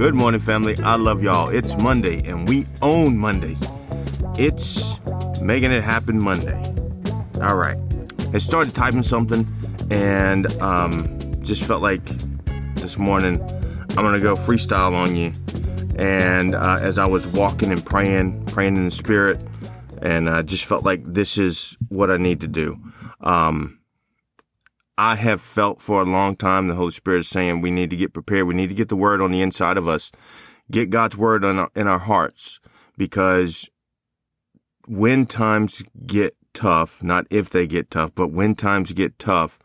Good morning, family. I love y'all. It's Monday, and we own Mondays. It's making it happen Monday. All right. I started typing something, and um, just felt like this morning I'm gonna go freestyle on you. And uh, as I was walking and praying, praying in the spirit, and I uh, just felt like this is what I need to do. Um, I have felt for a long time the Holy Spirit is saying we need to get prepared. We need to get the word on the inside of us, get God's word in our, in our hearts, because when times get tough, not if they get tough, but when times get tough,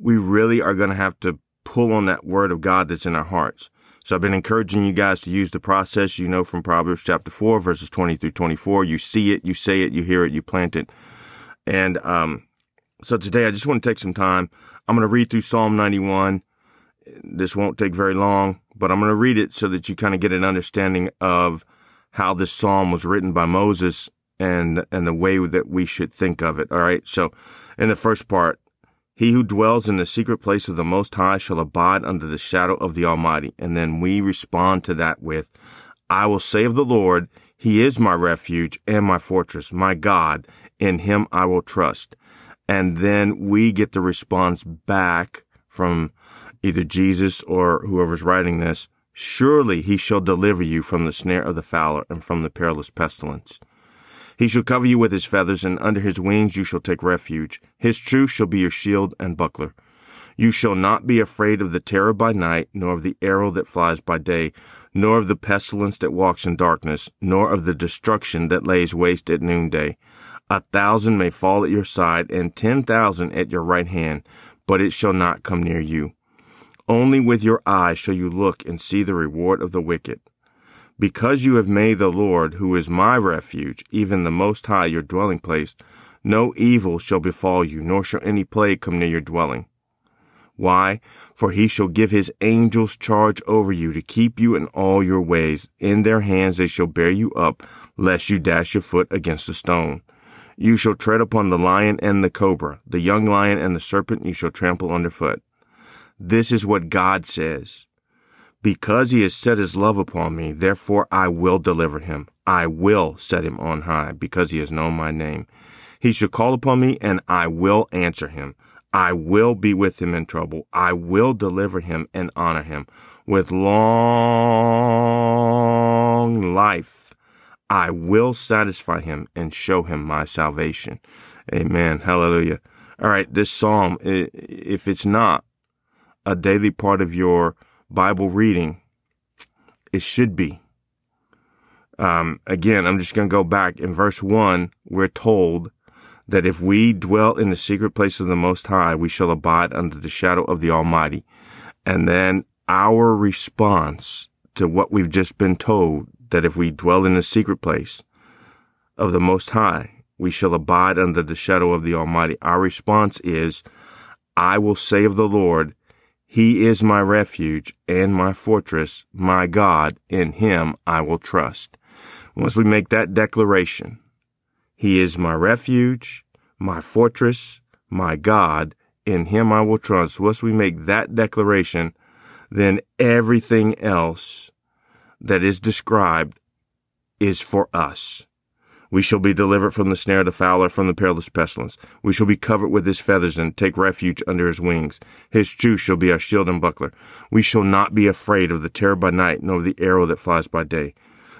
we really are going to have to pull on that word of God that's in our hearts. So I've been encouraging you guys to use the process you know from Proverbs chapter 4, verses 20 through 24. You see it, you say it, you hear it, you plant it. And um, so today I just want to take some time. I'm going to read through Psalm 91. This won't take very long, but I'm going to read it so that you kind of get an understanding of how this psalm was written by Moses and and the way that we should think of it. All right. So in the first part, he who dwells in the secret place of the Most High shall abide under the shadow of the Almighty. And then we respond to that with, I will say of the Lord, He is my refuge and my fortress, my God. In Him I will trust and then we get the response back from either Jesus or whoever's writing this. Surely he shall deliver you from the snare of the fowler and from the perilous pestilence. He shall cover you with his feathers, and under his wings you shall take refuge. His truth shall be your shield and buckler. You shall not be afraid of the terror by night, nor of the arrow that flies by day, nor of the pestilence that walks in darkness, nor of the destruction that lays waste at noonday. A thousand may fall at your side and ten thousand at your right hand, but it shall not come near you. Only with your eyes shall you look and see the reward of the wicked. Because you have made the Lord, who is my refuge, even the Most High, your dwelling place, no evil shall befall you, nor shall any plague come near your dwelling. Why? For he shall give his angels charge over you to keep you in all your ways. In their hands they shall bear you up, lest you dash your foot against a stone. You shall tread upon the lion and the cobra, the young lion and the serpent you shall trample underfoot. This is what God says. Because he has set his love upon me, therefore I will deliver him. I will set him on high, because he has known my name. He shall call upon me, and I will answer him. I will be with him in trouble. I will deliver him and honor him. With long life I will satisfy him and show him my salvation. Amen. Hallelujah. All right. This psalm, if it's not a daily part of your Bible reading, it should be. Um, again, I'm just going to go back in verse one. We're told that if we dwell in the secret place of the Most High, we shall abide under the shadow of the Almighty. And then our response to what we've just been told that if we dwell in the secret place of the Most High, we shall abide under the shadow of the Almighty. Our response is, I will say of the Lord, He is my refuge and my fortress, my God, in Him I will trust. Once we make that declaration, He is my refuge, my fortress, my God, in Him I will trust. Once we make that declaration, then everything else that is described is for us. We shall be delivered from the snare of the fowler, from the perilous pestilence. We shall be covered with his feathers and take refuge under his wings. His truth shall be our shield and buckler. We shall not be afraid of the terror by night, nor of the arrow that flies by day,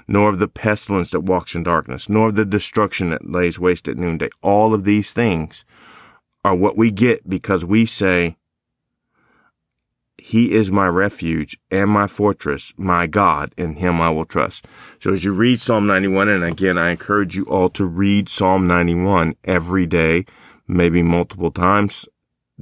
nor of the pestilence that walks in darkness, nor of the destruction that lays waste at noonday. All of these things are what we get because we say, he is my refuge and my fortress, my God, in him I will trust. So as you read Psalm 91, and again, I encourage you all to read Psalm 91 every day, maybe multiple times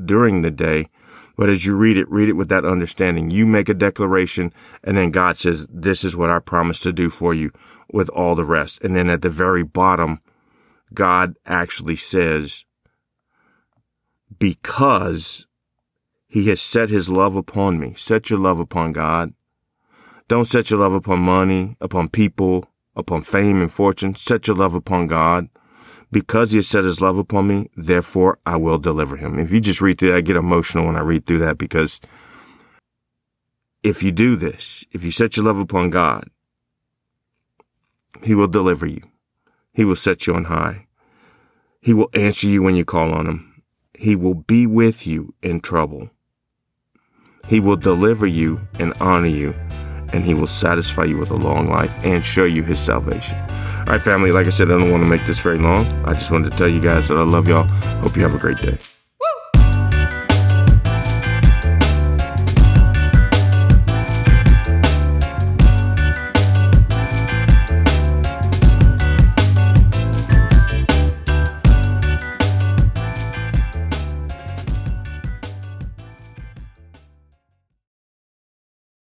during the day. But as you read it, read it with that understanding. You make a declaration and then God says, this is what I promise to do for you with all the rest. And then at the very bottom, God actually says, because he has set his love upon me. Set your love upon God. Don't set your love upon money, upon people, upon fame and fortune. Set your love upon God. Because he has set his love upon me, therefore I will deliver him. If you just read through that, I get emotional when I read through that because if you do this, if you set your love upon God, He will deliver you. He will set you on high. He will answer you when you call on Him. He will be with you in trouble. He will deliver you and honor you, and He will satisfy you with a long life and show you His salvation. All right, family, like I said, I don't want to make this very long. I just wanted to tell you guys that I love y'all. Hope you have a great day.